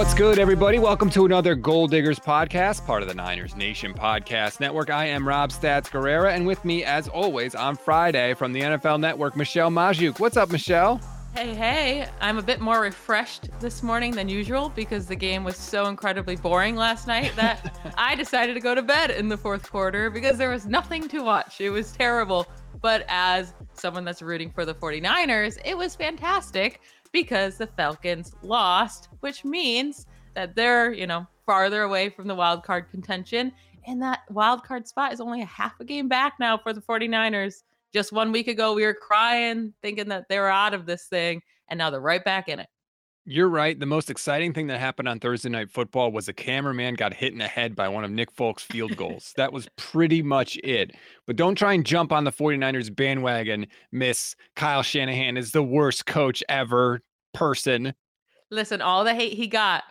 What's good, everybody? Welcome to another Gold Diggers podcast, part of the Niners Nation Podcast Network. I am Rob Stats Guerrera, and with me, as always, on Friday from the NFL Network, Michelle Magdziuk. What's up, Michelle? Hey, hey, I'm a bit more refreshed this morning than usual because the game was so incredibly boring last night that I decided to go to bed in the fourth quarter because there was nothing to watch. It was terrible. But as someone that's rooting for the 49ers, it was fantastic because the Falcons lost, which means that they're, you know, farther away from the wild card contention. And that wild card spot is only a half a game back now for the 49ers. Just one week ago, we were crying, thinking that they were out of this thing, and now they're right back in it. You're right. The most exciting thing that happened on Thursday Night Football was a cameraman got hit in the head by one of Nick Folk's field goals. that was pretty much it. But don't try and jump on the 49ers bandwagon, Miss Kyle Shanahan is the worst coach ever person. Listen, all the hate he got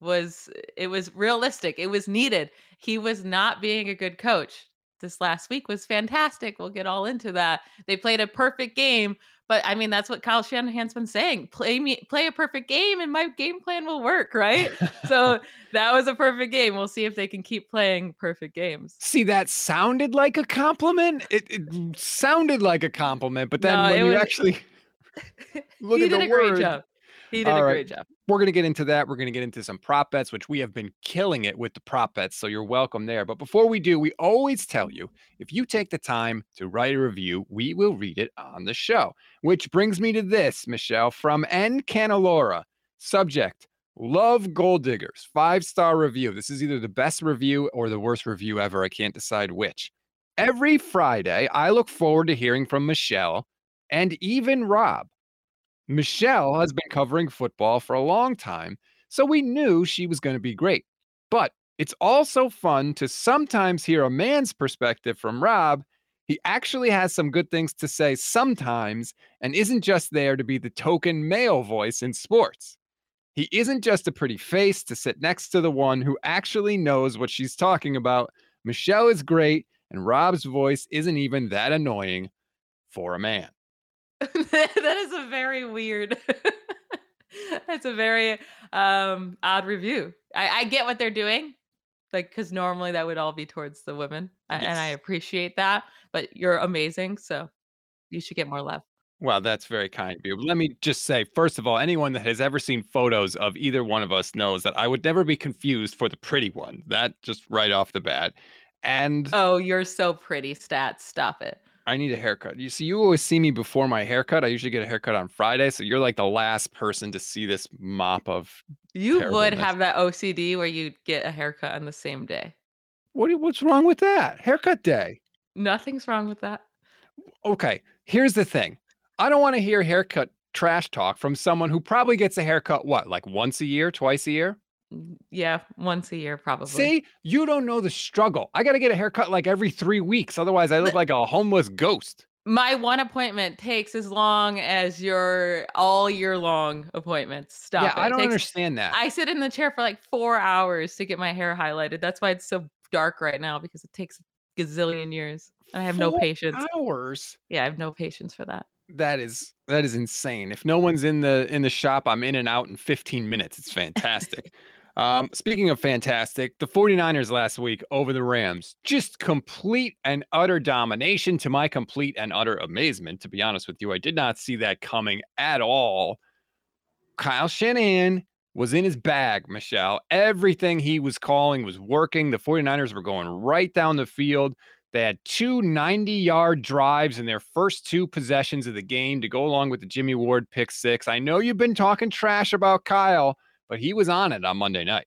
was it was realistic. It was needed. He was not being a good coach. This last week was fantastic. We'll get all into that. They played a perfect game, but I mean that's what Kyle Shanahan's been saying. Play me play a perfect game and my game plan will work, right? so that was a perfect game. We'll see if they can keep playing perfect games. See, that sounded like a compliment. It, it sounded like a compliment, but then No, when you was- actually look he at did the a great word, job. He did All a right. great job. we're going to get into that. We're going to get into some prop bets, which we have been killing it with the prop bets. So you're welcome there. But before we do, we always tell you if you take the time to write a review, we will read it on the show. Which brings me to this, Michelle, from N. Canalora. Subject Love Gold Diggers. Five star review. This is either the best review or the worst review ever. I can't decide which. Every Friday, I look forward to hearing from Michelle and even Rob. Michelle has been covering football for a long time, so we knew she was going to be great. But it's also fun to sometimes hear a man's perspective from Rob. He actually has some good things to say sometimes and isn't just there to be the token male voice in sports. He isn't just a pretty face to sit next to the one who actually knows what she's talking about. Michelle is great, and Rob's voice isn't even that annoying for a man. that is a very weird that's a very um odd review i i get what they're doing like because normally that would all be towards the women a- and i appreciate that but you're amazing so you should get more love Well, that's very kind of you. Let me just say, first of all, anyone that has ever seen photos of either one of us knows that I would never be confused for the pretty one. That just right off the bat. And oh you're so pretty stats stop it I need a haircut. You see, you always see me before my haircut. I usually get a haircut on Friday. So you're like the last person to see this mop of you would have that ocd where you'd get a haircut on the same day what? do- What's wrong with that? Haircut day. nothing's wrong with that Okay, here's the thing. I don't want to hear haircut trash talk from someone who probably gets a haircut, what, like once a year, twice a year? Mm, yeah once a year probably See, you don't know the struggle. I got to get a haircut like every three weeks. Otherwise, I look like a homeless ghost. my one appointment takes as long as your all year long appointments. Stop yeah, it. I don't takes- understand that. I sit in the chair for like four hours to get my hair highlighted. That's why it's so dark right now because it takes a gazillion years. And I have no patience. Hours. Yeah, I have no patience for that. That is that is insane. If no one's in the in the shop, I'm in and out in 15 minutes. It's fantastic. Um, speaking of fantastic, the 49ers last week over the Rams, just complete and utter domination to my complete and utter amazement. To be honest with you, I did not see that coming at all. Kyle Shanahan was in his bag, Michelle. Everything he was calling was working. The 49ers were going right down the field. They had two 90 yard drives in their first two possessions of the game to go along with the Jimmy Ward pick six. I know you've been talking trash about Kyle, but he was on it on Monday night.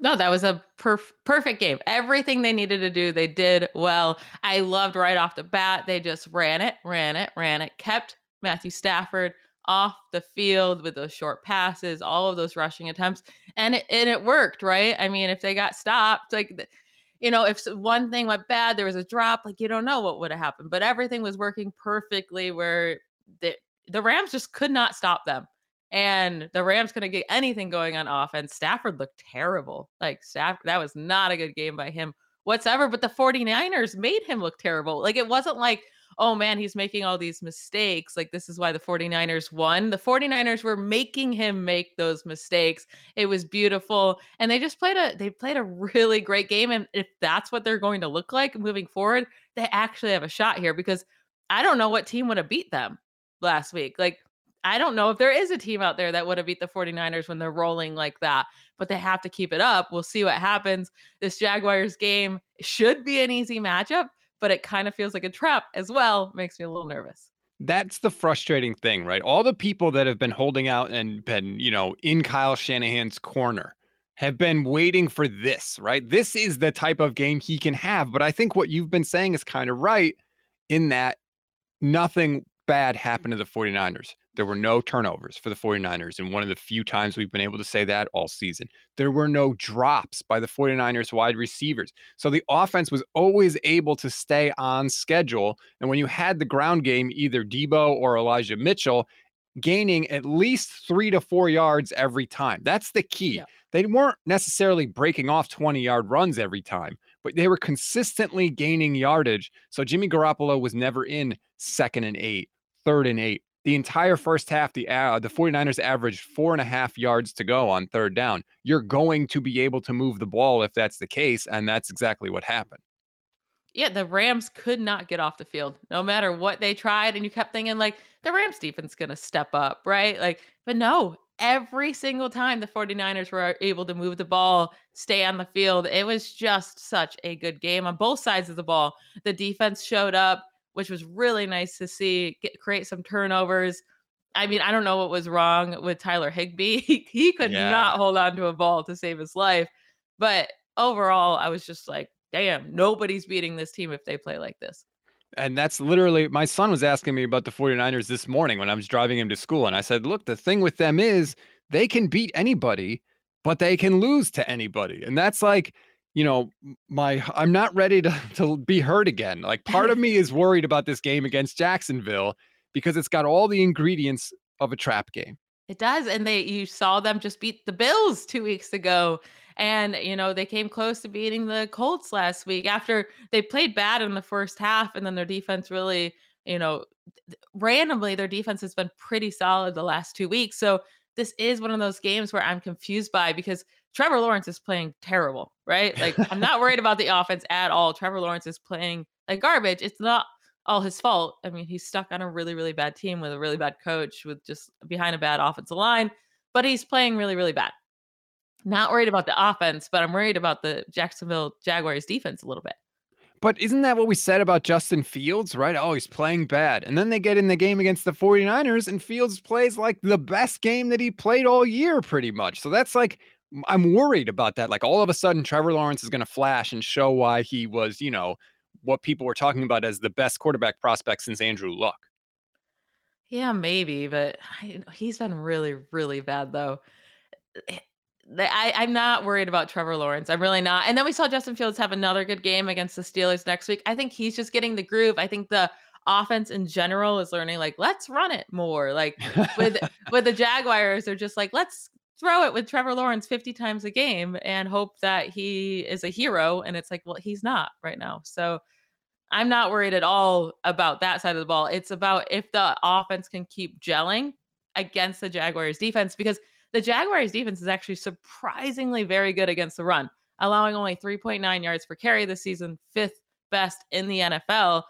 No, that was a perf- perfect game. Everything they needed to do, they did well. I loved right off the bat. They just ran it, ran it, ran it, kept Matthew Stafford off the field with those short passes, all of those rushing attempts, and it and it worked, right? I mean, if they got stopped, like you know, if one thing went bad, there was a drop, like you don't know what would have happened, but everything was working perfectly where the the Rams just could not stop them. And the Rams couldn't get anything going on offense. Stafford looked terrible. Like Stafford, that was not a good game by him whatsoever. But the 49ers made him look terrible. Like it wasn't like, oh man, he's making all these mistakes. Like, this is why the 49ers won. The 49ers were making him make those mistakes. It was beautiful. And they just played a they played a really great game. And if that's what they're going to look like moving forward, they actually have a shot here because I don't know what team would have beat them last week. Like, I don't know if there is a team out there that would have beat the 49ers when they're rolling like that, but they have to keep it up. We'll see what happens. This Jaguars game should be an easy matchup, but it kind of feels like a trap as well. Makes me a little nervous. That's the frustrating thing, right? All the people that have been holding out and been, you know, in Kyle Shanahan's corner have been waiting for this, right? This is the type of game he can have. But I think what you've been saying is kind of right in that nothing bad happened to the 49ers. There were no turnovers for the 49ers. And one of the few times we've been able to say that all season. There were no drops by the 49ers wide receivers. So the offense was always able to stay on schedule. And when you had the ground game, either Deebo or Elijah Mitchell, gaining at least three to four yards every time. That's the key. Yeah. They weren't necessarily breaking off 20 yard runs every time, but they were consistently gaining yardage. So Jimmy Garoppolo was never in second and eight, third and eight. The entire first half, the uh, the 49ers averaged four and a half yards to go on third down. You're going to be able to move the ball if that's the case. And that's exactly what happened. Yeah, the Rams could not get off the field no matter what they tried. And you kept thinking, like, the Rams defense going to step up, right? Like, but no, every single time the 49ers were able to move the ball, stay on the field, it was just such a good game on both sides of the ball. The defense showed up which was really nice to see get, create some turnovers. I mean, I don't know what was wrong with Tyler Higbee. He, he could yeah. not hold on to a ball to save his life. But overall, I was just like, damn, nobody's beating this team if they play like this. And that's literally my son was asking me about the 49ers this morning when I was driving him to school. And I said, look, the thing with them is they can beat anybody, but they can lose to anybody. And that's like, you know, my I'm not ready to to be hurt again. Like part of me is worried about this game against Jacksonville because it's got all the ingredients of a trap game. It does. And they you saw them just beat the Bills 2 weeks ago. And you know, they came close to beating the Colts last week after they played bad in the first half and then their defense really, you know, randomly their defense has been pretty solid the last 2 weeks. So this is one of those games where I'm confused by because Trevor Lawrence is playing terrible, right? Like I'm not worried about the offense at all. Trevor Lawrence is playing like garbage. It's not all his fault. I mean, he's stuck on a really, really bad team with a really bad coach, with just behind a bad offensive line, but he's playing really, really bad. Not worried about the offense, but I'm worried about the Jacksonville Jaguars defense a little bit. But isn't that what we said about Justin Fields, right? Oh, he's playing bad. And then they get in the game against the 49ers, and Fields plays like the best game that he played all year, pretty much. So that's like I'm worried about that. Like all of a sudden, Trevor Lawrence is going to flash and show why he was, you know, what people were talking about as the best quarterback prospect since Andrew Luck. Yeah, maybe, but he's been really, really bad though. Eh, I, I'm not worried about Trevor Lawrence. I'm really not. And then we saw Justin Fields have another good game against the Steelers next week. I think he's just getting the groove. I think the offense in general is learning like let's run it more like with with the jaguars they're just like let's throw it with Trevor Lawrence 50 times a game and hope that he is a hero. And it's like, well, he's not right now. So I'm not worried at all about that side of the ball. It's about if the offense can keep gelling against the Jaguars defense because the Jaguars defense is actually surprisingly very good against the run, allowing only 3.9 yards per carry this season, fifth best in the NFL.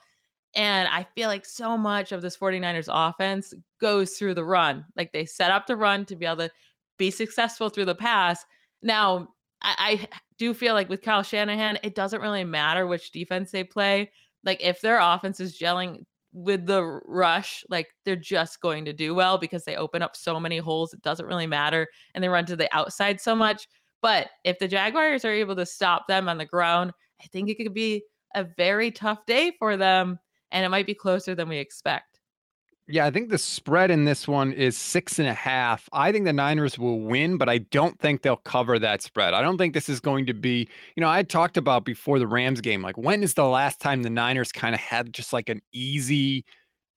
And I feel like so much of this 49ers offense goes through the run. Like they set up the run to be able to be successful through the pass. Now, I, I do feel like with Kyle Shanahan, it doesn't really matter which defense they play. Like if their offense is gelling with the rush, like they're just going to do well because they open up so many holes. It doesn't really matter. And they run to the outside so much. But if the Jaguars are able to stop them on the ground, I think it could be a very tough day for them. And it might be closer than we expect. Yeah, I think the spread in this one is six and a half. I think the Niners will win, but I don't think they'll cover that spread. I don't think this is going to be, you know, I talked about before the Rams game, like when is the last time the Niners kind of had just like an easy,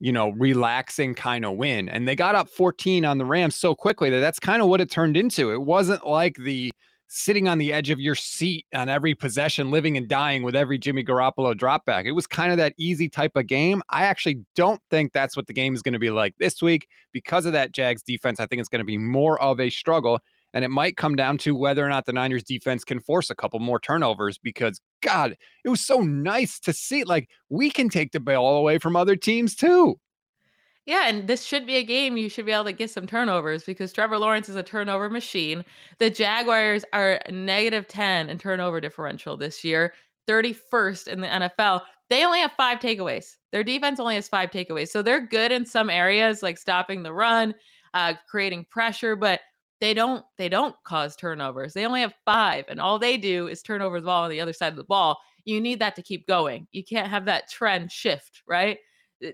you know, relaxing kind of win? And they got up 14 on the Rams so quickly that that's kind of what it turned into. It wasn't like the sitting on the edge of your seat on every possession, living and dying with every Jimmy Garoppolo drop back. It was kind of that easy type of game. I actually don't think that's what the game is going to be like this week because of that Jags defense. I think it's going to be more of a struggle. And it might come down to whether or not the Niners defense can force a couple more turnovers because, God, it was so nice to see. Like, we can take the ball away from other teams too. Yeah, and this should be a game you should be able to get some turnovers because Trevor Lawrence is a turnover machine. The Jaguars are negative 10 in turnover differential this year, 31st in the NFL. They only have five takeaways. Their defense only has five takeaways. So they're good in some areas like stopping the run, uh, creating pressure, but they don't they don't cause turnovers. They only have five, and all they do is turn over the ball on the other side of the ball. You need that to keep going. You can't have that trend shift, right?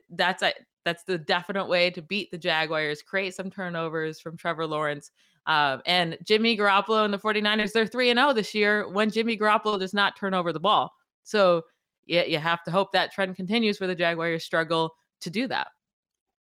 That's a that's the definite way to beat the Jaguars, create some turnovers from Trevor Lawrence. Uh, and Jimmy Garoppolo and the 49ers, they're 3 0 this year when Jimmy Garoppolo does not turn over the ball. So yeah, you have to hope that trend continues for the Jaguars struggle to do that.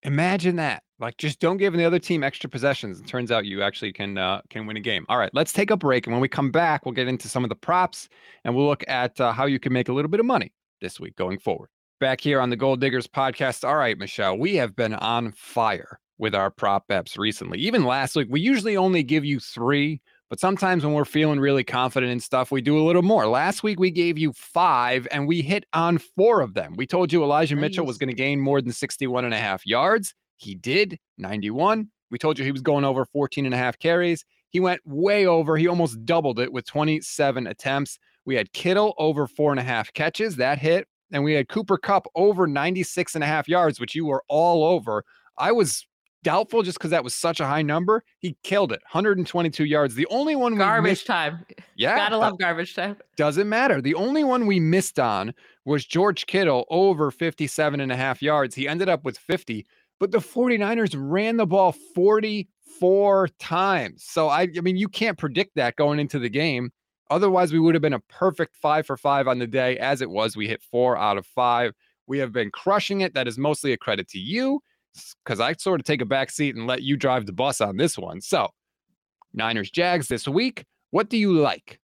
Imagine that. Like, just don't give the other team extra possessions. It turns out you actually can uh, can win a game. All right, let's take a break, and when we come back, we'll get into some of the props, and we'll look at uh, how you can make a little bit of money this week going forward back here on the Gold Diggers podcast. All right, Michelle, we have been on fire with our prop bets recently. Even last week, we usually only give you three, but sometimes when we're feeling really confident in stuff, we do a little more. Last week, we gave you five and we hit on four of them. We told you Elijah nice. Mitchell was going to gain more than 61 and a half yards. He did, 91. We told you he was going over 14 and a half carries. He went way over. He almost doubled it with 27 attempts. We had Kittle over four and a half catches. That hit and we had Cooper Kupp over 96 and a half yards, which you were all over. I was doubtful just because that was such a high number. He killed it, 122 yards. The only one garbage missed, time. Yeah, gotta uh, love garbage time. Doesn't matter. The only one we missed on was George Kittle over 57 and a half yards. He ended up with 50, but the 49ers ran the ball 44 times. So I, I mean, you can't predict that going into the game. Otherwise, we would have been a perfect five for five on the day. As it was, we hit four out of five. We have been crushing it. That is mostly a credit to you because I sort of take a back seat and let you drive the bus on this one. So, Niners Jags this week. What do you like?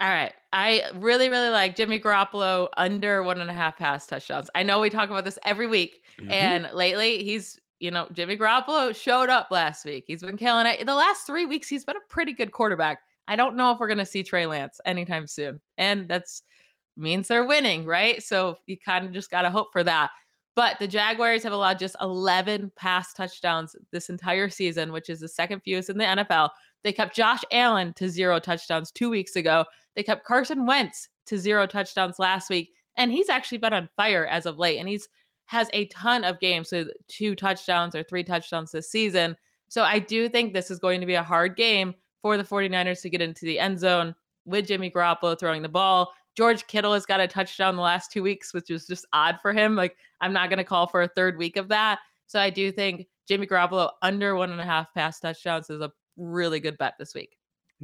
All right. I really, really like Jimmy Garoppolo under one and a half pass touchdowns. I know we talk about this every week, mm-hmm. and lately he's, you know, Jimmy Garoppolo showed up last week. He's been killing it. The last three weeks, he's been a pretty good quarterback. I don't know if we're going to see Trey Lance anytime soon. And that's means they're winning, right? So you kind of just got to hope for that. But the Jaguars have allowed just 11 pass touchdowns this entire season, which is the second fewest in the NFL. They kept Josh Allen to zero touchdowns two weeks ago. They kept Carson Wentz to zero touchdowns last week. And he's actually been on fire as of late. And he's has a ton of games, so two touchdowns or three touchdowns this season. So I do think this is going to be a hard game for the 49ers to get into the end zone with Jimmy Garoppolo throwing the ball. George Kittle has got a touchdown the last two weeks, which is just odd for him. Like, I'm not going to call for a third week of that. So I do think Jimmy Garoppolo under one and a half pass touchdowns is a really good bet this week.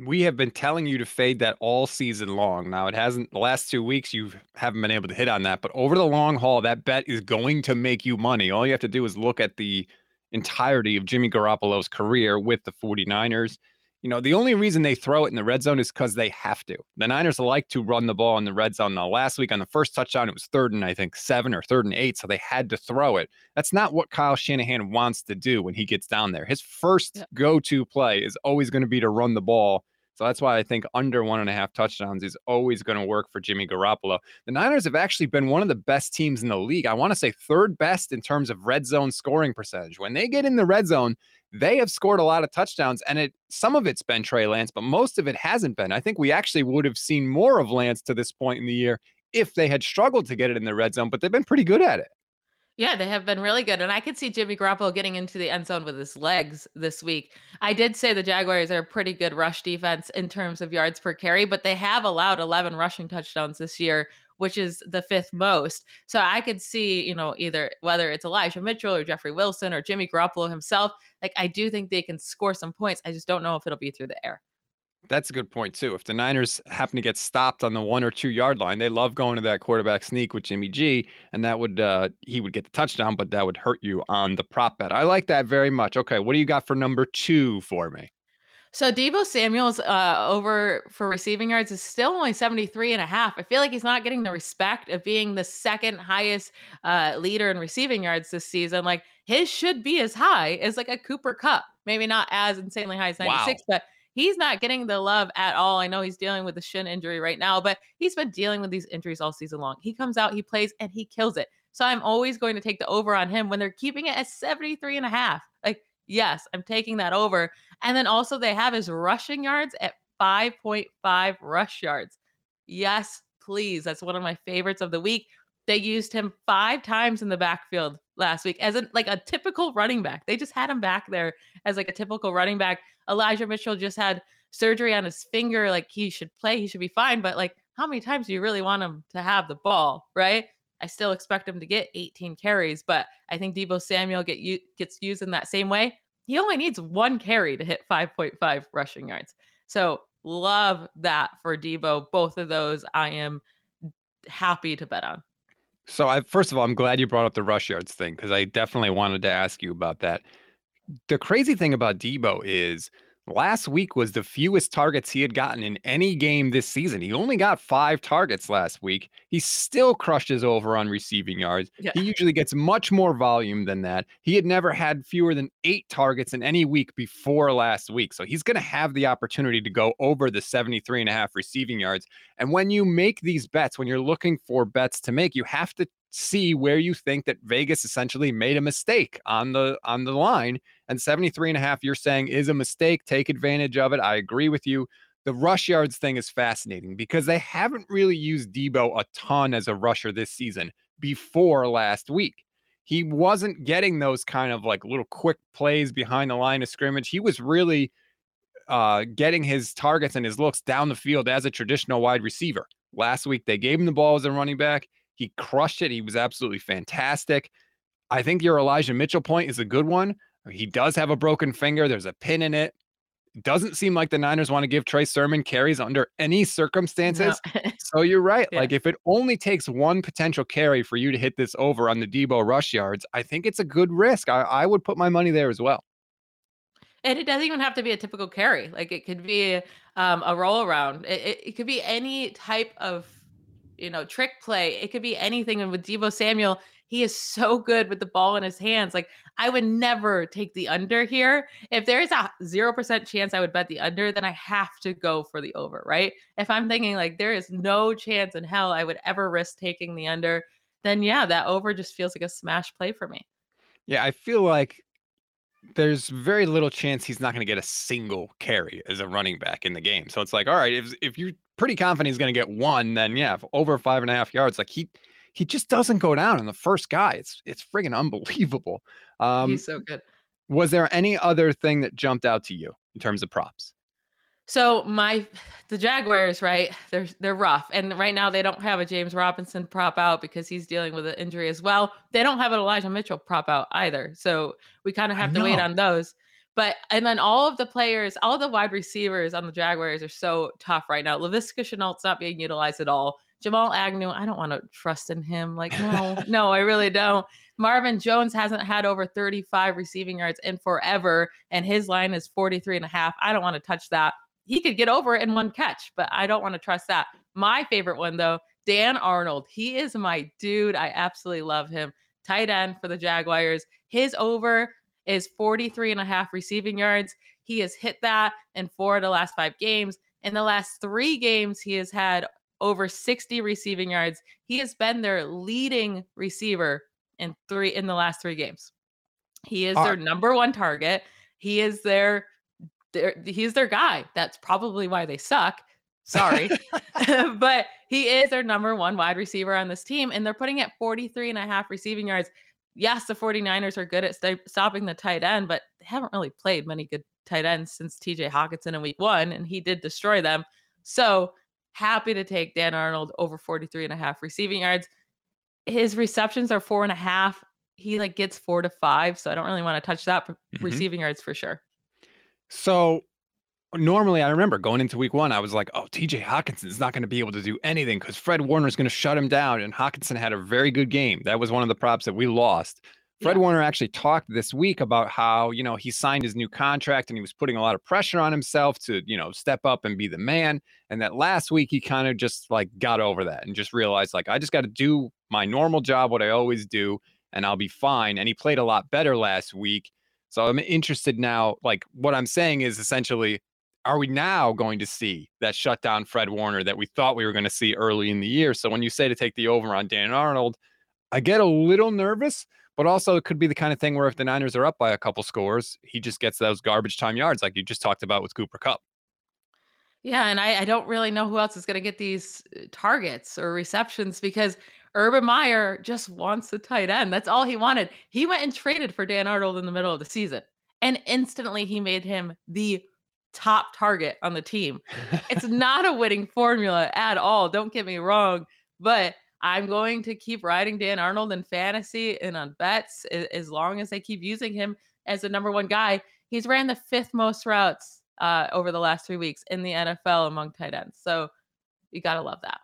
We have been telling you to fade that all season long. Now it hasn't the last two weeks you haven't been able to hit on that, but over the long haul, that bet is going to make you money. All you have to do is look at the entirety of Jimmy Garoppolo's career with the 49ers. You know, the only reason they throw it in the red zone is because they have to. The Niners like to run the ball in the red zone. Now, last week on the first touchdown, it was third and I think seven or third and eight, so they had to throw it. That's not what Kyle Shanahan wants to do when he gets down there. His first yep. go to play is always going to be to run the ball. So that's why I think under one and a half touchdowns is always going to work for Jimmy Garoppolo. The Niners have actually been one of the best teams in the league. I want to say third best in terms of red zone scoring percentage. When they get in the red zone, they have scored a lot of touchdowns, and it some of it's been Trey Lance, but most of it hasn't been. I think we actually would have seen more of Lance to this point in the year if they had struggled to get it in the red zone, but they've been pretty good at it. Yeah, they have been really good. And I could see Jimmy Garoppolo getting into the end zone with his legs this week. I did say the Jaguars are a pretty good rush defense in terms of yards per carry, but they have allowed 11 rushing touchdowns this year, which is the fifth most. So I could see, you know, either whether it's Elijah Mitchell or Jeffrey Wilson or Jimmy Garoppolo himself, like I do think they can score some points. I just don't know if it'll be through the air. That's a good point too. If the Niners happen to get stopped on the one or two yard line, they love going to that quarterback sneak with Jimmy G, and that would uh, he would get the touchdown, but that would hurt you on the prop bet. I like that very much. Okay, what do you got for number two for me? So Deebo Samuel's uh, over for receiving yards is still only 73 and a half. I feel like he's not getting the respect of being the second highest uh, leader in receiving yards this season. Like his should be as high as like a Cooper Kupp. Maybe not as insanely high as 96, wow. but he's not getting the love at all. I know he's dealing with a shin injury right now, but he's been dealing with these injuries all season long. He comes out, he plays, and he kills it. So I'm always going to take the over on him when they're keeping it at 73 and a half. Like, yes, I'm taking that over. And then also they have his rushing yards at 5.5 rush yards. Yes, please. That's one of my favorites of the week. They used him five times in the backfield last week as like a typical running back. They just had him back there as like a typical running back. Elijah Mitchell just had surgery on his finger. Like he should play, he should be fine. But like, how many times do you really want him to have the ball, right? I still expect him to get 18 carries, but I think Deebo Samuel get gets used in that same way. He only needs one carry to hit 5.5 rushing yards. So love that for Deebo. Both of those I am happy to bet on. So I first of all, I'm glad you brought up the rush yards thing because I definitely wanted to ask you about that. The crazy thing about Deebo is Last week was the fewest targets he had gotten in any game this season. He only got five targets last week. He still crushed his over on receiving yards. Yeah. He usually gets much more volume than that. He had never had fewer than eight targets in any week before last week. So he's going to have the opportunity to go over the 73 and a half receiving yards. And when you make these bets, when you're looking for bets to make, you have to see where you think that Vegas essentially made a mistake on the on the line and 73 and a half you're saying is a mistake take advantage of it I agree with you the rush yards thing is fascinating because they haven't really used Deebo a ton as a rusher this season before last week he wasn't getting those kind of like little quick plays behind the line of scrimmage he was really uh, getting his targets and his looks down the field as a traditional wide receiver. Last week, they gave him the ball as a running back. He crushed it. He was absolutely fantastic. I think your Elijah Mitchell point is a good one. He does have a broken finger. There's a pin in it. Doesn't seem like the Niners want to give Trey Sermon carries under any circumstances. No. so you're right. Yeah. Like if it only takes one potential carry for you to hit this over on the Deebo rush yards, I think it's a good risk. I, I would put my money there as well. And it doesn't even have to be a typical carry. Like it could be um, a roll around. It, it, it could be any type of you know, trick play. It could be anything. And with Deebo Samuel, he is so good with the ball in his hands. Like I would never take the under here. If there is a 0% chance I would bet the under, then I have to go for the over, right? If I'm thinking like there is no chance in hell I would ever risk taking the under, then yeah, that over just feels like a smash play for me. Yeah, I feel like there's very little chance he's not going to get a single carry as a running back in the game. So it's like, all right, if if you're pretty confident he's going to get one, then yeah, over five and a half yards, like he he just doesn't go down in the first guy. It's it's friggin' unbelievable. Um, he's so good. Was there any other thing that jumped out to you in terms of props? So my the Jaguars, right? They're they're rough, and right now they don't have a James Robinson prop out because he's dealing with an injury as well. They don't have an Elijah Mitchell prop out either, so we kind of have to wait on those. But and then all of the players, all the wide receivers on the Jaguars are so tough right now. Laviska Shenault's not being utilized at all. Jamal Agnew, I don't want to trust in him. Like, no, no, I really don't. Marvin Jones hasn't had over 35 receiving yards in forever, and his line is 43 and a half. I don't want to touch that he could get over it in one catch, but I don't want to trust that. My favorite one, though, Dan Arnold. He is my dude. I absolutely love him. Tight end for the Jaguars. His over is 43 and a half receiving yards. He has hit that in four of the last five games. In the last three games, he has had over 60 receiving yards. He has been their leading receiver in three in the last three games. He is their number one target. He is their their he's their guy. That's probably why they suck. Sorry. but he is their number one wide receiver on this team, and they're putting at 43 and a half receiving yards. Yes, the 49ers are good at st- stopping the tight end, but they haven't really played many good tight ends since TJ Hockenson in week one, and he did destroy them. So happy to take Dan Arnold over 43 and a half receiving yards. His receptions are four and a half. He like gets four to five. So I don't really want to touch that mm-hmm. receiving yards for sure. So normally I remember going into week one, I was like, oh, TJ Hockenson is not going to be able to do anything because Fred Warner is going to shut him down. And Hockenson had a very good game. That was one of the props that we lost. Fred Yeah. Warner actually talked this week about how, you know, he signed his new contract and he was putting a lot of pressure on himself to, you know, step up and be the man. And that last week he kind of just like got over that and just realized, like, I just got to do my normal job, what I always do, and I'll be fine. And he played a lot better last week. So I'm interested now. Like, what I'm saying is essentially, are we now going to see that shutdown Fred Warner that we thought we were going to see early in the year? So when you say to take the over on Dan Arnold, I get a little nervous, but also it could be the kind of thing where if the Niners are up by a couple scores, he just gets those garbage time yards like you just talked about with Cooper Kupp. Yeah, and I, I don't really know who else is going to get these uh, targets or receptions because Urban Meyer just wants the tight end. That's all he wanted. He went and traded for Dan Arnold in the middle of the season, and instantly he made him the top target on the team. It's not a winning formula at all. Don't get me wrong, but I'm going to keep riding Dan Arnold in fantasy and on bets as long as they keep using him as the number one guy. He's ran the fifth most routes uh, over the last three weeks in the NFL among tight ends. So you got to love that.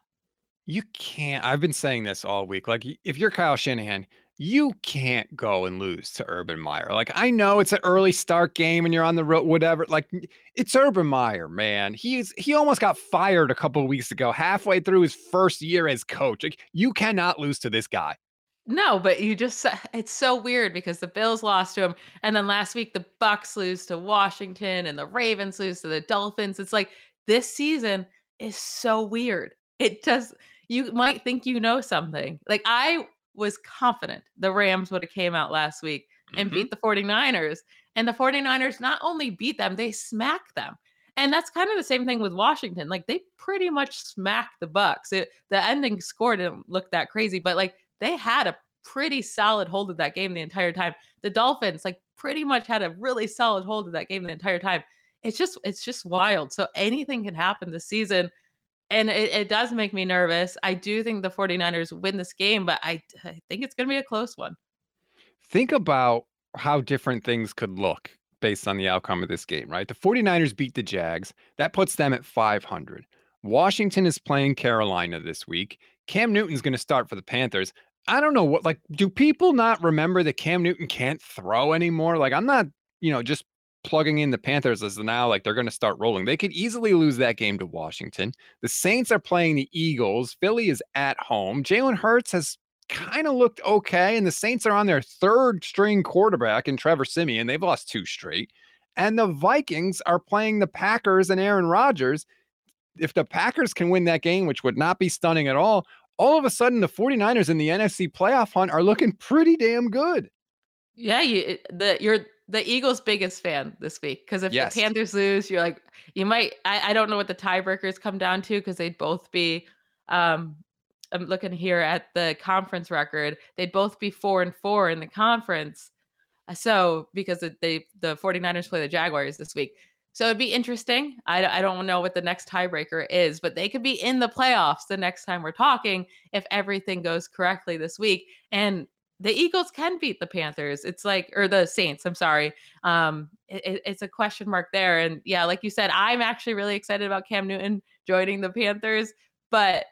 You can't. I've been saying this all week. Like, if you're Kyle Shanahan, you can't go and lose to Urban Meyer. Like, I know it's an early start game and you're on the road, whatever. Like, it's Urban Meyer, man. He's he almost got fired a couple weeks ago, halfway through his first year as coach. Like, you cannot lose to this guy. No, but you just it's so weird because the Bills lost to him and then last week the Bucs lose to Washington and the Ravens lose to the Dolphins. It's like this season is so weird. It does you might think you know something. Like I was confident the Rams would have came out last week and Mhm. beat the 49ers and the 49ers not only beat them, they smacked them. And that's kind of the same thing with Washington. Like they pretty much smacked the Bucs. It, the ending score didn't look that crazy, but like they had a pretty solid hold of that game the entire time. The Dolphins like pretty much had a really solid hold of that game the entire time. It's just it's just wild. So anything can happen this season. And it, it does make me nervous. I do think the 49ers win this game, but I, I think it's gonna be a close one. Think about how different things could look based on the outcome of this game, right? The 49ers beat the Jags. That puts them at 500. Washington is playing Carolina this week. Cam Newton's going to start for the Panthers. I don't know what, like, do people not remember that Cam Newton can't throw anymore? Like, I'm not, you know, just plugging in the Panthers as now, like, they're going to start rolling. They could easily lose that game to Washington. The Saints are playing the Eagles. Philly is at home. Jalen Hurts has kind of looked okay. And the Saints are on their third string quarterback in Trevor Siemian. They've lost two straight. And the Vikings are playing the Packers and Aaron Rodgers. If the Packers can win that game, which would not be stunning at all, all of a sudden the 49ers in the NFC playoff hunt are looking pretty damn good. Yeah, you eh, the you're the Eagles' biggest fan this week because if Yes. the Panthers lose, you're like you might. I, I don't know what the tiebreakers come down to because they'd both be. Um, I'm looking here at the conference record. They'd both be four and four in the conference. Uh, So because they the 49ers play the Jaguars this week. So it'd be interesting. I, I don't know what the next tiebreaker is, but they could be in the playoffs the next time we're talking if everything goes correctly this week. And the Eagles can beat the Panthers. It's like, or the Saints. I'm sorry. Um, it, it- it's a question mark there. And yeah, like you said, I'm actually really excited about Cam Newton joining the Panthers, but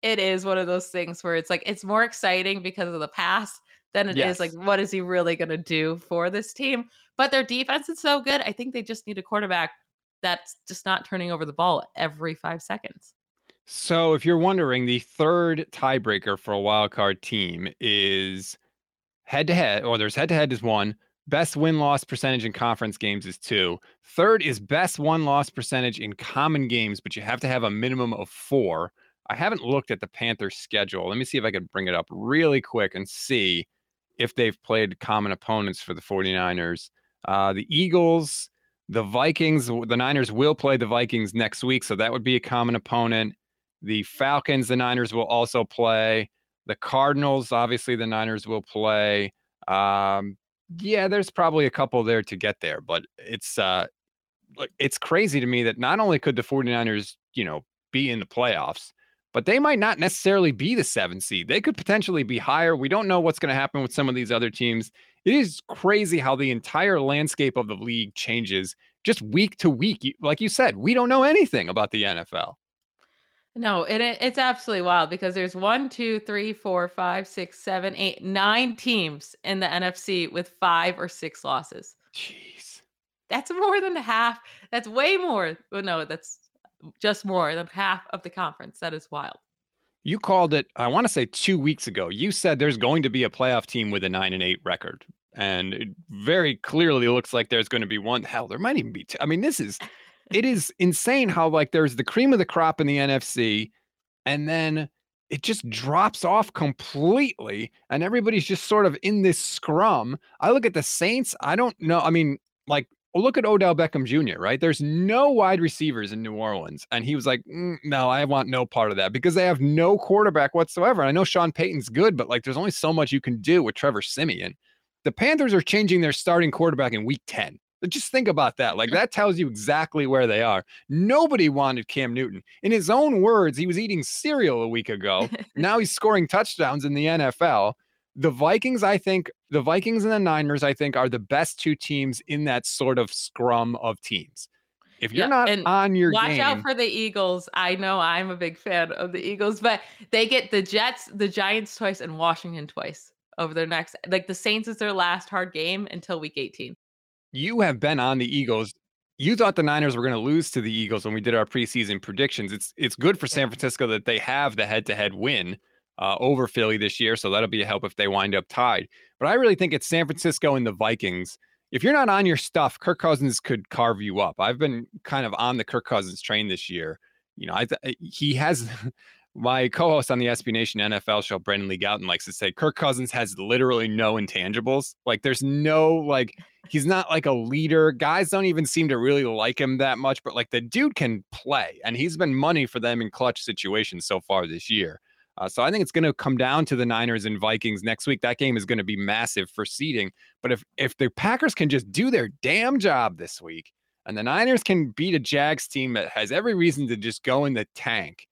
it is one of those things where it's like it's more exciting because of the past than it is Yes. like what is he really going to do for this team. But their defense is so good. I think they just need a quarterback that's just not turning over the ball every five seconds. So if you're wondering, the third tiebreaker for a wild card team is head to head, or there's head to head is one. Best win loss percentage in conference games is two. Third is best one loss percentage in common games, but you have to have a minimum of four. I haven't looked at the Panthers schedule. Let me see if I can bring it up really quick and see if they've played common opponents for the 49ers. Uh, the Eagles, the Vikings, the Niners will play the Vikings next week, so that would be a common opponent. The Falcons, the Niners will also play. The Cardinals, obviously, the Niners will play. Um, yeah, there's probably a couple there to get there, but it's uh, it's crazy to me that not only could the 49ers, you know, be in the playoffs, but they might not necessarily be the seven seed. They could potentially be higher. We don't know what's going to happen with some of these other teams. It is crazy how the entire landscape of the league changes just week to week. Like you said, we don't know anything about the NFL. No, and it, it's absolutely wild because there's one, two, three, four, five, six, seven, eight, nine teams in the NFC with five or six losses. Jeez. That's more than half. That's way more. Well, no, that's just more than half of the conference. That is wild. You called it, I want to say two weeks ago. You said there's going to be a playoff team with a nine and eight record. And it very clearly looks like there's going to be one. Hell, there might even be two. I mean, this is it is insane how like there's the cream of the crop in the NFC, and then it just drops off completely, and everybody's just sort of in this scrum. I look at the Saints. I don't know. I mean, like look at Odell Beckham Jr., right? There's no wide receivers in New Orleans. And he was like, mm, no, I want no part of that because they have no quarterback whatsoever. And I know Sean Payton's good, but like there's only so much you can do with Trevor Siemian. The Panthers are changing their starting quarterback in week 10. Just think about that. Like that tells you exactly where they are. Nobody wanted Cam Newton. In his own words, he was eating cereal a week ago. now he's scoring touchdowns in the NFL the Vikings, I think, the Vikings and the Niners, I think, are the best two teams in that sort of scrum of teams. If you're yeah, not on your watch game, out for the Eagles. I know I'm a big fan of the Eagles, but they get the Jets, the Giants twice, and Washington twice over their next. Like the Saints is their last hard game until Week 18. You have been on the Eagles. You thought the Niners were going to lose to the Eagles when we did our preseason predictions. It's it's good for San Francisco that they have the head-to-head win uh, over Philly this year. So that'll be a help if they wind up tied. But I really think it's San Francisco and the Vikings. If you're not on your stuff, Kirk Cousins could carve you up. I've been kind of on the Kirk Cousins train this year. You know, I th- he has my co-host on the SB Nation NFL show, Brandon Lee Gowton, likes to say Kirk Cousins has literally no intangibles. Like there's no like he's not like a leader. Guys don't even seem to really like him that much, but like the dude can play, and he's been money for them in clutch situations so far this year. Uh, so I think it's going to come down to the Niners and Vikings next week. That game is going to be massive for seeding. But if if the Packers can just do their damn job this week, and the Niners can beat a Jags team that has every reason to just go in the tank,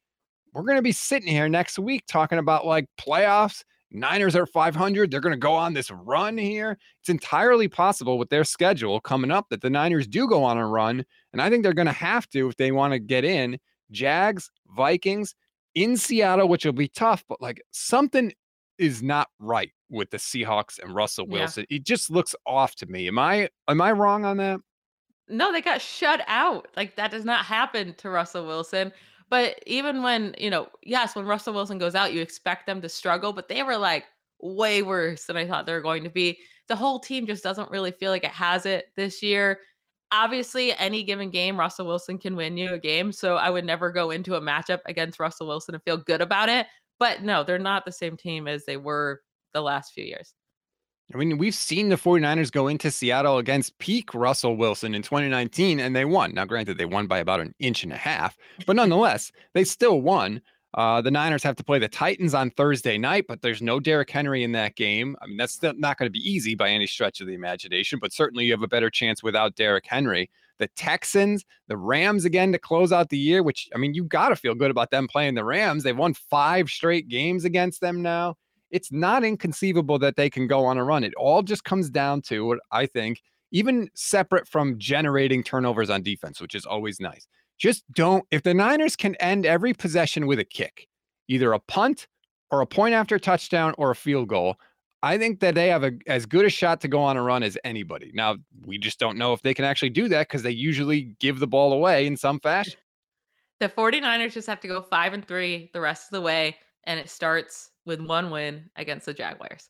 we're going to be sitting here next week talking about like playoffs. Niners are 500. They're going to go on this run here. It's entirely possible with their schedule coming up that the Niners do go on a run. And I think they're going to have to if they want to get in. Jags, Vikings, in Seattle, which will be tough, but like something is not right with the Seahawks and Russell Wilson. Yeah. It just looks off to me. Am I am I wrong on that? No, they got shut out. Like that does not happen to Russell Wilson. But even when, you know, yes, when Russell Wilson goes out, you expect them to struggle, but they were like way worse than I thought they were going to be. The whole team just doesn't really feel like it has it this year obviously any given game russell wilson can win you a game so i would never go into a matchup against russell wilson and feel good about it but no they're not the same team as they were the last few years I mean, we've seen the 49ers go into Seattle against peak Russell Wilson in 2019 and they won. Now, granted, they won by about an inch and a half, but nonetheless, they still won. Uh, the Niners have to play the Titans on Thursday night, but there's no Derrick Henry in that game. I mean, that's not going to be easy by any stretch of the imagination, but certainly you have a better chance without Derrick Henry. The Texans, the Rams again to close out the year, which, I mean, you got to feel good about them playing the Rams. They've won five straight games against them now. It's not inconceivable that they can go on a run. It all just comes down to what I think, even separate from generating turnovers on defense, which is always nice just don't. If the Niners can end every possession with a kick, either a punt or a point after touchdown or a field goal, I think that they have a, as good a shot to go on a run as anybody. Now, we just don't know if they can actually do that because they usually give the ball away in some fashion. The 49ers just have to go five and three the rest of the way, and it starts with one win against the Jaguars.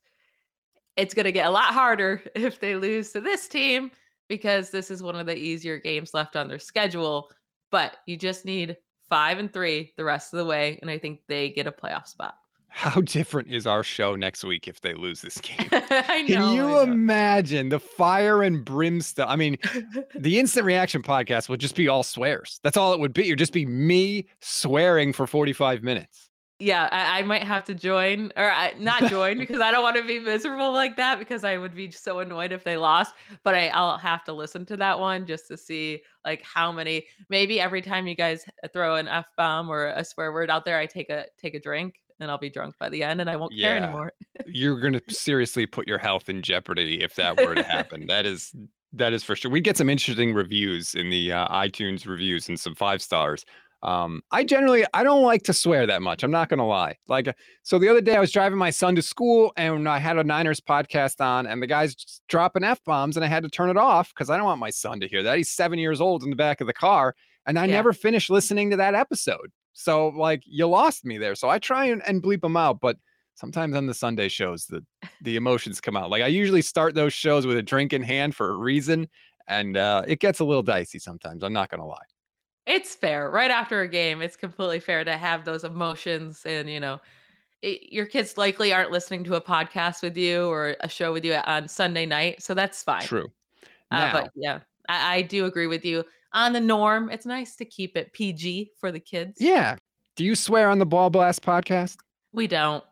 It's going to get a lot harder if they lose to this team because this is one of the easier games left on their schedule but you just need five and three the rest of the way, and I think they get a playoff spot. How different is our show next week if they lose this game? I know, Can you imagine the fire and brimstone? I mean, the instant reaction podcast would just be all swears. That's all it would be. It would just be me swearing for 45 minutes yeah, I, I, might have to join or I, not join because I don't want to be miserable like that because I would be so annoyed if they lost. But I, I'll have to listen to that one just to see like how many. Maybe every time you guys throw an f bomb or a swear word out there, I take a take a drink and I'll be drunk by the end and I won't yeah. care anymore. You're gonna seriously put your health in jeopardy if that were to happen. that is that is for sure. We get some interesting reviews in the uh, iTunes reviews and some five stars Um, I generally I don't like to swear that much. I'm not gonna lie. Like, uh, so the other day I was driving my son to school and I had a Niners podcast on, and the guy's just dropping f bombs, and I had to turn it off because I don't want my son to hear that. He's seven years old in the back of the car, and I Yeah. never finished listening to that episode. So like, you lost me there. So I try and, and bleep them out, but sometimes on the Sunday shows the the emotions come out. Like I usually start those shows with a drink in hand for a reason, and uh, it gets a little dicey sometimes. I'm not gonna lie. It's fair. Right after a game, it's completely fair to have those emotions and, you know, it, your kids likely aren't listening to a podcast with you or a show with you on Sunday night, so that's fine. True. Uh, Now, but yeah, I, I do agree with you on the norm. It's nice to keep it PG for the kids. yeah. Do you swear on the Ball Blast podcast? We don't.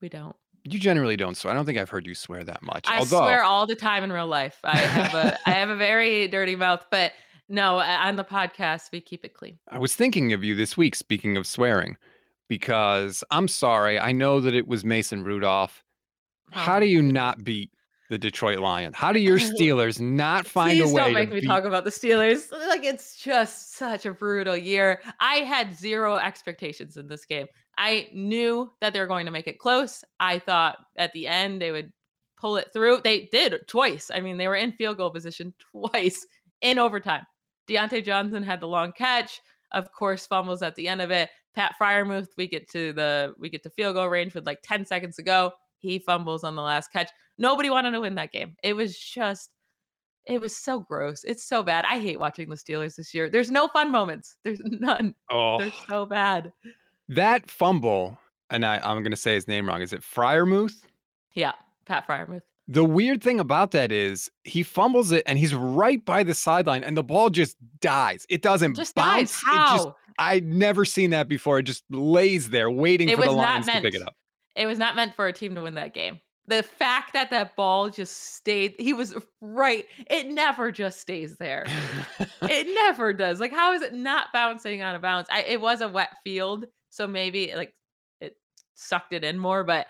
We don't. You generally don't swear. I don't think I've heard you swear that much. I Although, swear all the time in real life. I have a I have a very dirty mouth, but no, on the podcast we keep it clean. I was thinking of you this week, speaking of swearing, because I'm sorry. I know that it was Mason Rudolph. How Oh, do you oh. not beat the Detroit Lions? How do your Steelers not find Please a way don't make to me beat? talk about the Steelers. Like it's just such a brutal year. I had zero expectations in this game. I knew that they were going to make it close. I thought at the end they would pull it through. They did twice. I mean, they were in field goal position twice in overtime. Diontae Johnson had the long catch. Of course, fumbles at the end of it. Pat Freiermuth, we get to the we get to field goal range with like 10 seconds to go. He fumbles on the last catch. Nobody wanted to win that game. It was just it was so gross. It's so bad. I hate watching the Steelers this year. There's no fun moments. There's none. Oh, They're so bad. that fumble, and I, I'm going to say his name wrong. Is it Freiermuth? Yeah, Pat Freiermuth. The weird thing about that is he fumbles it and he's right by the sideline and the ball just dies. It doesn't Just bounce. dies. It just How? I'd never seen that before. It just lays there waiting It for the Lions to pick it up. It was not meant for a team to win that game. The fact that that ball just stayed, he was right. It never just stays there. it never does. Like, how is it not bouncing out of bounds? I, it was a wet field, so maybe like it sucked it in more. But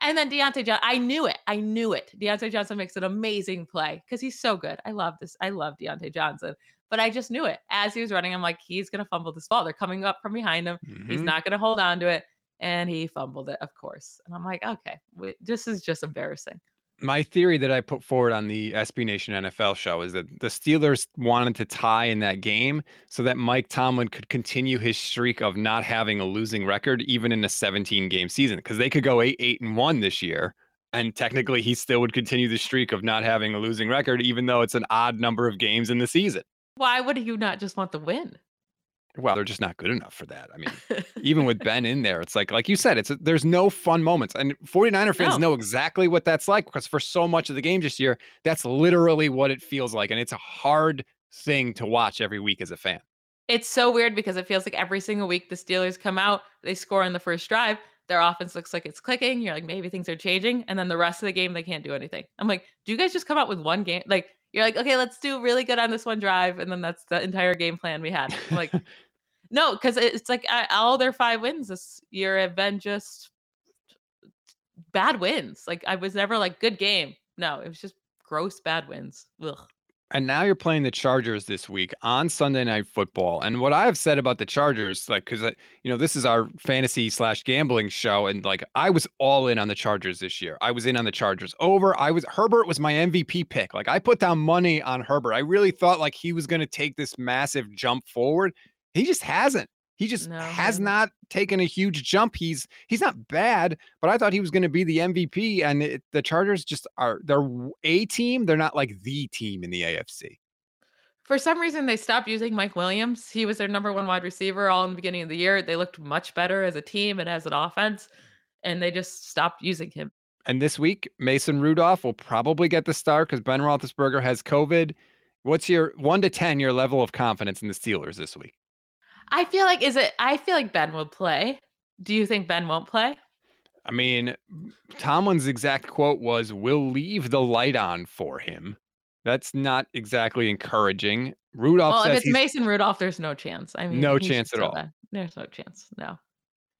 and then Diontae Johnson, I knew it. I knew it. Diontae Johnson makes an amazing play because he's so good. I love this. I love Diontae Johnson. But I just knew it as he was running. I'm like, he's gonna fumble this ball. They're coming up from behind him. He's Mhm. not gonna hold on to it, and he fumbled it, of course. And I'm like, okay, wait, this is just embarrassing. My theory that I put forward on the SB Nation NFL show is that the Steelers wanted to tie in that game so that Mike Tomlin could continue his streak of not having a losing record even in a 17 game season because they could go 8 8 and 1 this year and technically he still would continue the streak of not having a losing record even though it's an odd number of games in the season. Why would you not just want the win? Well, they're just not good enough for that. I mean, even with Ben in there, it's like like you said, it's there's no fun moments. And 49er fans No. know exactly what that's like because for so much of the game this year, that's literally what it feels like. And it's a hard thing to watch every week as a fan. It's so weird because it feels like every single week the Steelers come out, they score on the first drive, their offense looks like it's clicking. You're like, maybe things are changing. And then the rest of the game, they can't do anything. I'm like, do you guys just come out with one game? Like, you're like, okay, let's do really good on this one drive. And then that's the entire game plan we had. I'm like, no, because it's like all their five wins this year have been just bad wins. Like, I was never like, good game. No, it was just gross bad wins. Ugh. And now you're playing the Chargers this week on Sunday Night Football. And what I've said about the Chargers, like, because uh, you know this is our fantasy slash gambling show, and like I was all in on the Chargers this year. I was in on the Chargers over. I was Herbert was my MVP pick. Like I put down money on Herbert. I really thought like he was going to take this massive jump forward. He just hasn't. He just No, has hasn't. taken a huge jump. He's he's not bad, but I thought he was going to be the MVP. And it, the Chargers just are they're a team. They're not like the team in the AFC. For some reason, they stopped using Mike Williams. He was their number one wide receiver all in the beginning of the year. They looked much better as a team and as an offense, and they just stopped using him. And this week, Mason Rudolph will probably get the start because Ben Roethlisberger has COVID. What's your one to ten? Your level of confidence in the Steelers this week? I feel like is it? I feel like Ben will play. Do you think Ben won't play? I mean, Tomlin's exact quote was, "We'll leave the light on for him." That's not exactly encouraging. Rudolph well, if it's Mason Rudolph, there's no chance. I mean, No chance at all. be- There's no chance. No,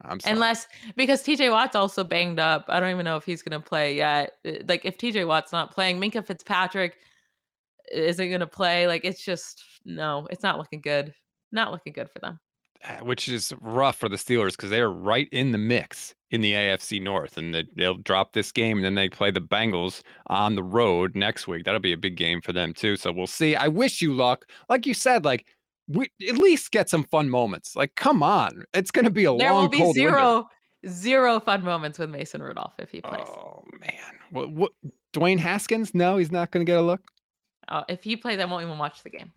I'm sorry. unless because TJ Watt's also banged up. I don't even know if he's going to play yet. Uh, Like if TJ Watt's not playing, Minkah Fitzpatrick isn't going to play. Like it's just no, it's not looking good. Not looking good for them. uh, which is rough for the Steelers because they are right in the mix in the AFC North, and they, they'll drop this game, and then they play the Bengals on the road next week. That'll be a big game for them too. So we'll see. I wish you luck. Like you said, like we at least get some fun moments. Like, come on, it's going to be a there long, will be cold zero, winter. zero fun moments with Mason Rudolph if he plays. Oh man, what? what Dwayne Haskins? No, he's not going to get a look. Uh, if he plays, I won't even watch the game.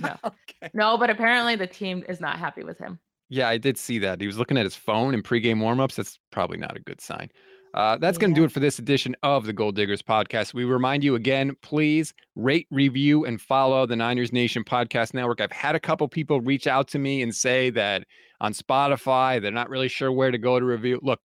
No, okay. no, but apparently the team is not happy with him. Yeah, I did see that. He was looking at his phone in pregame warmups. That's probably not a good sign. Uh, that's yeah. going to do it for this edition of the Gold Diggers podcast. We remind you again, please rate, review, and follow the Niners Nation Podcast Network. I've had a couple people reach out to me and say that on Spotify, they're not really sure where to go to review. Look,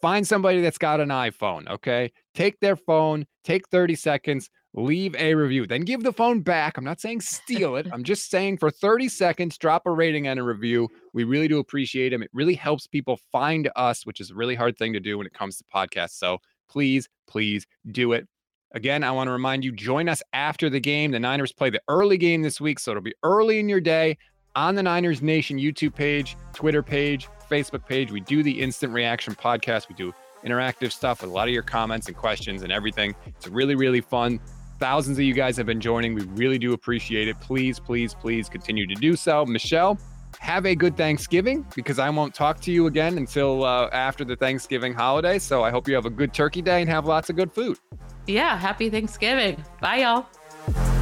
find somebody that's got an iPhone, okay? Take their phone, take 30 seconds, leave a review, then give the phone back. I'm not saying steal it. I'm just saying for 30 seconds, drop a rating and a review. We really do appreciate them. It really helps people find us, which is a really hard thing to do when it comes to podcasts. So please, please do it. Again, I want to remind you join us after the game. The Niners play the early game this week, so it'll be early in your day on the Niners Nation YouTube page, Twitter page, Facebook page. We do the instant reaction podcast. We do interactive stuff with a lot of your comments and questions and everything. It's really, really fun. Thousands of you guys have been joining. We really do appreciate it. Please, please, please continue to do so. Michelle, have a good Thanksgiving because I won't talk to you again until uh, after the Thanksgiving holiday. So I hope you have a good turkey day and have lots of good food. Yeah. Happy Thanksgiving. Bye, y'all.